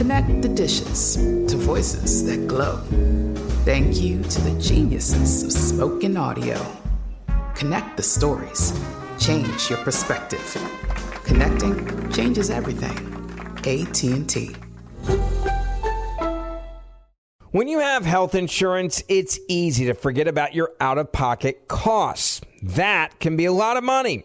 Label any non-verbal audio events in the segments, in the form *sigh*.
Connect the dishes to voices that glow. Thank you to the geniuses of spoken audio. Connect the stories. Change your perspective. Connecting changes everything. AT&T. When you have health insurance, it's easy to forget about your out-of-pocket costs. That can be a lot of money.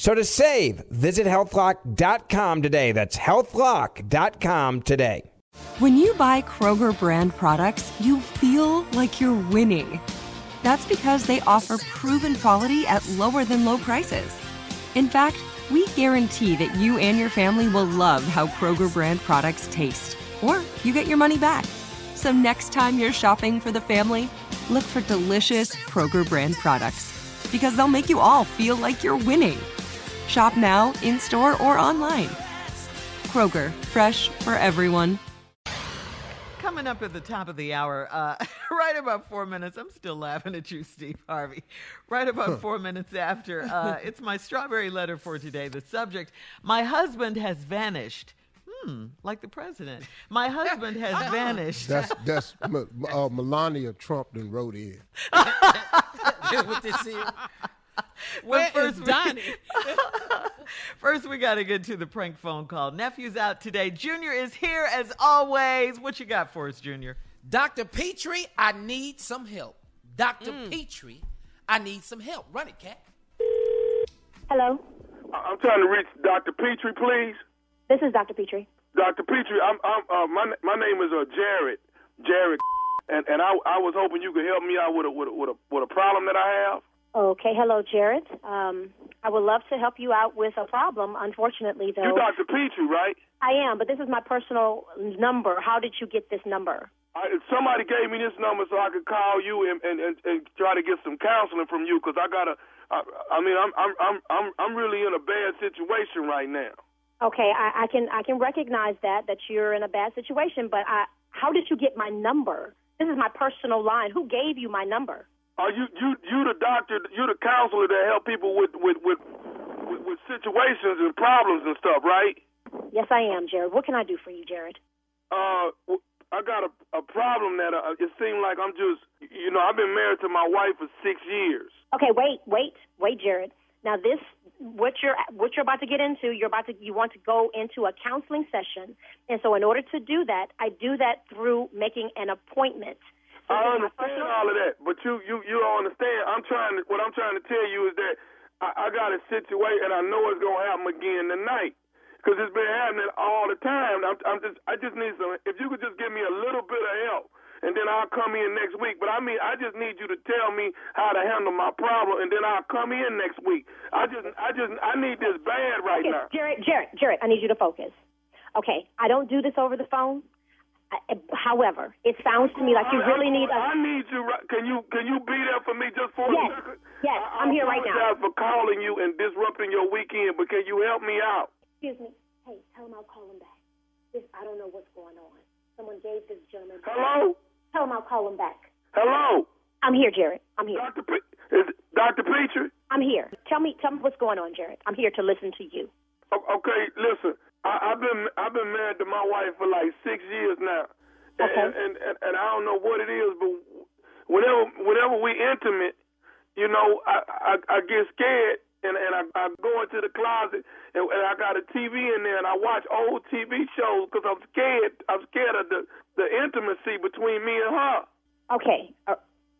So to save, visit healthlock.com today. That's healthlock.com today. When you buy Kroger brand products, you feel like you're winning. That's because they offer proven quality at lower than low prices. In fact, we guarantee that you and your family will love how Kroger brand products taste, or you get your money back. So next time you're shopping for the family, look for delicious Kroger brand products because they'll make you all feel like you're winning. Shop now, in store, or online. Kroger, fresh for everyone. Coming up at the top of the hour, uh, *laughs* right about four minutes. I'm still laughing at you, Steve Harvey. Right about four minutes after, uh, *laughs* it's my strawberry letter for today. The subject: My husband has vanished. Hmm, like the president. My husband has *laughs* vanished. That's that's uh, Melania Trump then wrote in. with this here. *laughs* Where Where is Donnie? First, we *laughs* got to get to the prank phone call. Nephew's out today. Junior is here as always. What you got for us, Junior? Dr. Petrie, I need some help. Dr. Petrie, I need some help. Run it, cat. Hello, I'm trying to reach Dr. Petrie, please. this is Dr. Petrie. Dr. Petrie, I'm, I'm, uh, my, my name is uh, Jared. Jared, and, and I, I was hoping you could help me out with a, with a, with a, with a problem that I have. Okay, hello, Jared. Um, I would love to help you out with a problem. Unfortunately, though, You're Dr. Petrie, right? I am, but this is my personal number. How did you get this number? I, somebody gave me this number so I could call you and, and, and, and try to get some counseling from you because I got to. I, I mean, I'm, I'm, I'm, I'm, I'm really in a bad situation right now. Okay, I, I can I can recognize that that you're in a bad situation, but I, how did you get my number? This is my personal line. Who gave you my number? Are you, you, you the doctor? You the counselor that help people with, with, with, with, with situations and problems and stuff, right? Yes, I am, Jared. What can I do for you, Jared? Uh, I got a, a problem that uh, it seemed like I'm just, you know, I've been married to my wife for six years. Okay, wait, wait, wait, Jared. Now this what you're what you're about to get into, you're about to you want to go into a counseling session. And so in order to do that, I do that through making an appointment. I this is my understand all of that, but you, you, you don't understand. I'm trying to, what I'm trying to tell you is that I, I got a situation, and I know it's gonna happen again tonight, because it's been happening all the time. I'm, I'm just, I just need some. If you could just give me a little bit of help, and then I'll come in next week. But I mean, I just need you to tell me how to handle my problem, and then I'll come in next week. I just, I just, I need this bad right Okay, now. Jared, Jared, Jared, I need you to focus. Okay, I don't do this over the phone. I, however, it sounds to me like you really need I a. need you. Can you, can you be there for me just for Yes, a second? yes, I, I'm here right I now. apologize for calling you and disrupting your weekend, but can you help me out? Excuse me. Hey, tell him I'll call him back. This, I don't know what's going on. Someone gave this gentleman. Hello, Tell him I'll call him back. hello, I'm here, Jared. I'm here. Doctor. Pe- is Doctor Petrie? I'm here. Tell me, tell me what's going on, Jared. I'm here to listen to you. Okay, listen. I, I've been I've been married to my wife for like six years now, and, Okay. and, and and I don't know what it is, but whenever whenever we intimate, you know, I I, I get scared. And and I, I go into the closet and, and I got a TV in there and I watch old TV shows because I'm scared. I'm scared of the the intimacy between me and her. Okay, uh,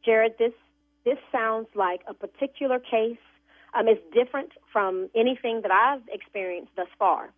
Jared, this this sounds like a particular case. Um, it's different from anything that I've experienced thus far,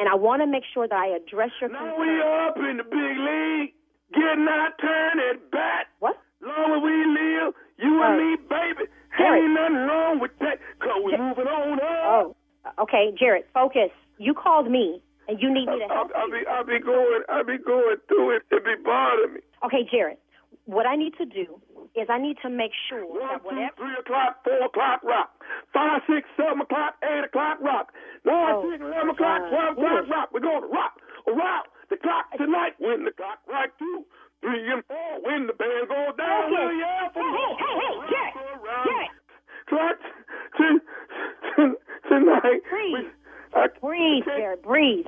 and I want to make sure that I address your Now concern. we up in the big league, getting our turn at bat. What? Long as we live, you and me, baby. Jared. Ain't nothing wrong with that, cause we moving on up. Oh, okay, Jared, focus. You called me, and you need me to I'll, help I'll be, I'll be going, I'll be going through it. It be bothering me. Okay, Jared, what I need to do is I need to make sure One, that two, three o'clock, four o'clock, rock. Five, six, seven o'clock, eight o'clock, rock. Nine, Oh, six, eleven my o'clock, God. twelve o'clock, Yes. rock. We're going to rock around the clock tonight. When the clock right two, three and four. When the band goes down, Focus. we'll yell for Hey, hey, hey, hey, around Jared. Clock to, to, tonight. Breathe. We- I- Breathe, Okay. Jared, breathe.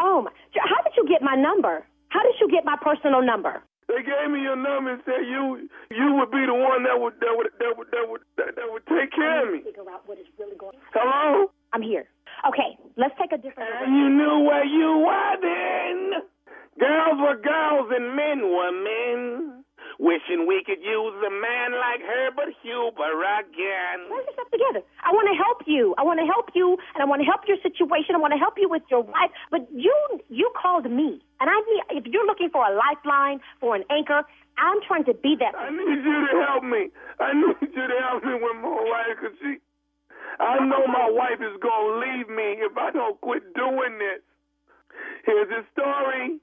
Oh my! How did you get my number? How did you get my personal number? They gave me your number and said you you would be the one that would that would that would that would that, that would take care of me. Figure out what is really going. on. Hello. I'm here. Okay, let's take a different. And you knew where you were then. Girls were girls and men were men. Wishing we could use a man like Herbert Hoover again. Pull yourself together. I want to help you. I want to help you, and I want to help your situation. I want to help you with your wife. But you, you called me, and I need. If you're looking for a lifeline, for an anchor, I'm trying to be that. I need you to help me. I need you to help me with my wife because she. I know my wife is going to leave me if I don't quit doing this. Here's a story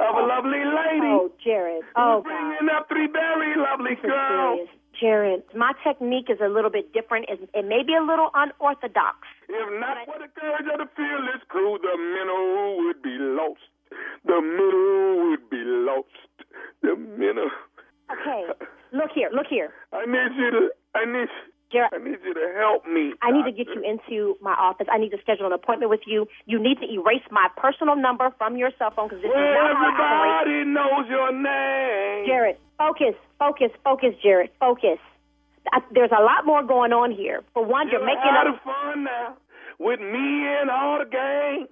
of a oh. lovely lady. Oh, Jared. Oh, God. bringing up three very lovely This is girls. Jared, my technique is a little bit different. It, it may be a little unorthodox. If not for the courage of the fearless crew, the minnow would be lost. The minnow would be lost. The minnow. Okay, look here, look here. I need you to. I need. Jared, I need you to help me. I need to get you into my office. I need to schedule an appointment with you. You need to erase my personal number from your cell phone because this is not how I everybody knows your name. Jared, focus, focus, focus, Jared, focus. I, there's a lot more going on here. For one, you're You're making having up. fun now with me and all the gang,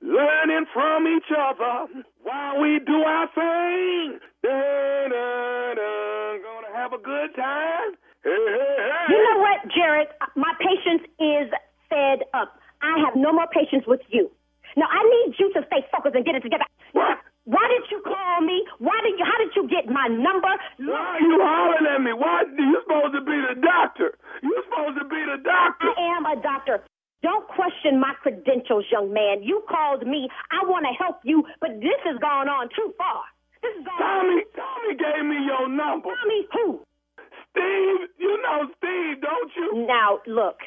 learning from each other while we do our thing. Dun, dun, dun, gonna have a good time. Hey, hey, hey. You know what, Jared? My patience is fed up. I have no more patience with you. Now I need you to stay focused and get it together. What? Why did you call me? Why did you? How did you get my number? Why are you hollering at me? Why? You're supposed to be the doctor. You're supposed to be the doctor. I am a doctor. Don't question my credentials, young man. You called me. I want to help you, but this has gone on too far. This gone Tommy, on. Tommy gave me your number. Tommy, who? Steve, you know Steve, don't you? Now, look,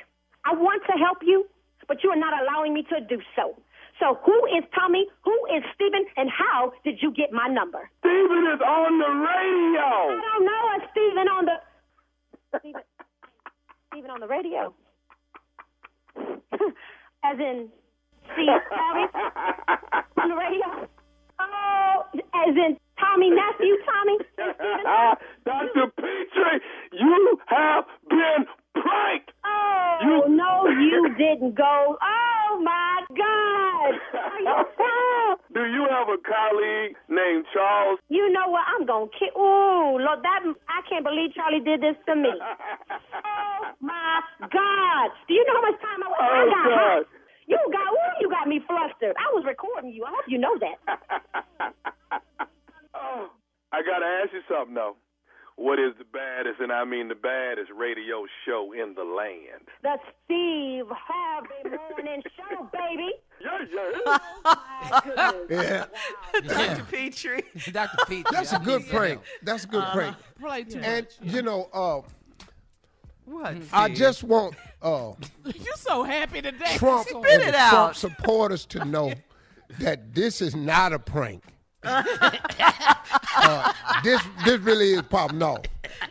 I want to help you, but you are not allowing me to do so. So, who is Tommy? Who is Stephen? And how did you get my number? Steven is on the radio. I don't know a Stephen on the Stephen, Stephen on the radio. *laughs* As in Steve Harvey on the radio. Oh, as in Tommy nephew, Tommy. Dr. *laughs* Petrie, you have been pranked. Oh You- no, you *laughs* didn't go. Oh my God! Oh, *laughs* Do you have a colleague named Charles? you know what? I'm gonna kill. Ooh, Lord, that I can't believe Charlie did this to me. *laughs* Oh my God! Do you know how much time I was? I Oh, got God. hot. You got ooh, you got me flustered. I was recording you. I hope you know that. oh, I gotta ask you something though. What is the and I mean the baddest radio show in the land? The Steve Harvey Morning *laughs* Show, baby. Yeah, yeah. Oh, *laughs* my goodness. Yeah, Dr. Petrie. *laughs* Dr. Petrie. that's a good prank. That's a good prank. Play too And much. you know, uh, What? I Steve? just want uh, You so happy today. Trump So- and it out. Trump supporters to know that this is not a prank. uh, this this really is pop no.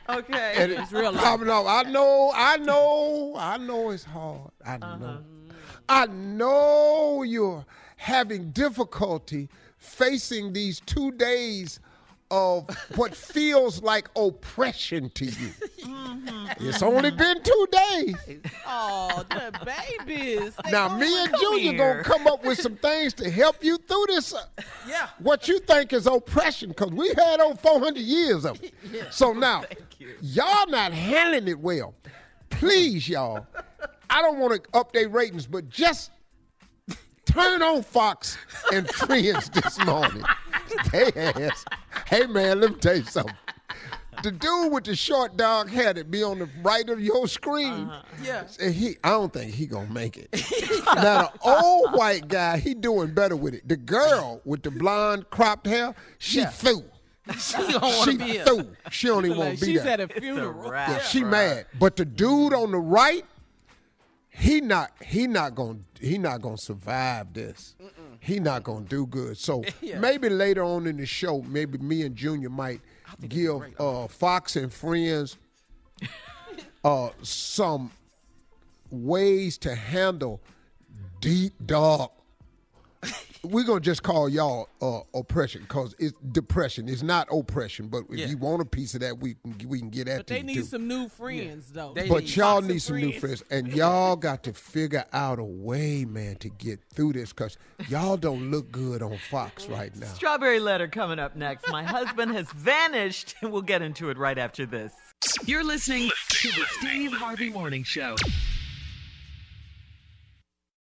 Okay. And It's real life. No. I know. I know. I know it's hard. I Uh-huh. know. I know you're having difficulty facing these two days of what *laughs* feels like oppression to you. Mm-hmm. It's only been two days. Oh, the babies. They Now, me and Junior here. gonna come up with some things to help you through this. uh, Yeah. What you think is oppression, because we had over 400 years of it. *laughs* Yeah. So now, y'all not handling it well. Please, y'all. I don't want to update ratings, but just turn on Fox and Friends this morning. They ass. Hey, man, let me tell you something. The dude with the short dog hair that be on the right of your screen, uh-huh. Yeah. and he, I don't think he gonna make it. now the old white guy, he doing better with it. The girl with the blonde cropped hair, she Yeah. through. *laughs* She don't want She to be here. through. She don't even Like, want to be she's there. at a funeral. wrap. yeah, she mad. But the dude on the right, he not he not gonna he not gonna survive this. He not gonna do good. So *laughs* Yeah. maybe later on in the show, maybe me and Junior might give uh, Fox and Friends *laughs* uh, some ways to handle deep dark. We're gonna just call y'all uh, oppression because it's depression. It's not oppression, but if Yeah. you want a piece of that, we can we can get that But they need too. some new friends, though. They But need y'all need and some new friends, and *laughs* y'all got to figure out a way, man, to get through this because y'all don't look good on Fox right now. Strawberry letter coming up next. My husband has vanished. And we'll get into it right after this. You're listening to the Steve Harvey Morning Show.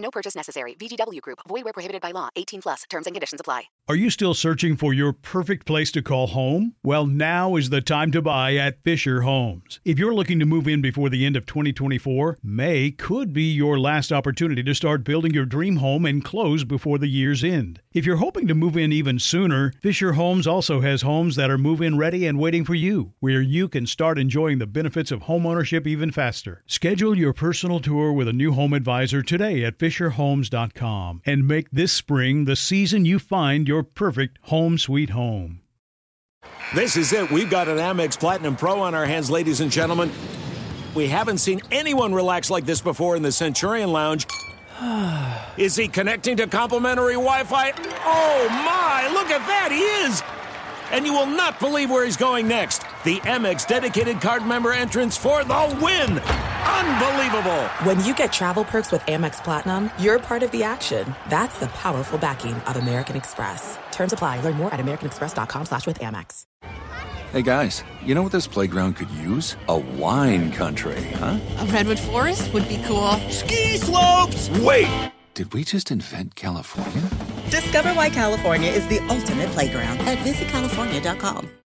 No purchase necessary. VGW Group. Void where prohibited by law. 18 plus. Terms and conditions apply. Are you still searching for your perfect place to call home? Well, now is the time to buy at Fisher Homes. If you're looking to move in before the end of 2024, May could be your last opportunity to start building your dream home and close before the year's end. If you're hoping to move in even sooner, Fisher Homes also has homes that are move in ready and waiting for you, where you can start enjoying the benefits of homeownership even faster. Schedule your personal tour with a new home advisor today at FisherHomes.com and make this spring the season you find your perfect home sweet home. This is it. We've got an Amex Platinum Pro on our hands, ladies and gentlemen. We haven't seen anyone relax like this before in the Centurion Lounge. *sighs* Is he connecting to complimentary Wi Fi? Oh my, look at that, he is! And you will not believe where he's going next. The Amex dedicated card member entrance for the win! Unbelievable! When you get travel perks with Amex Platinum, you're part of the action. That's the powerful backing of American Express. Terms apply. Learn more at americanexpress.com slash with Amex. Hey guys, you know what this playground could use? A wine country, huh? A redwood forest would be cool. Ski slopes! Wait! Did we just invent California? Discover why California is the ultimate playground at visitcalifornia.com.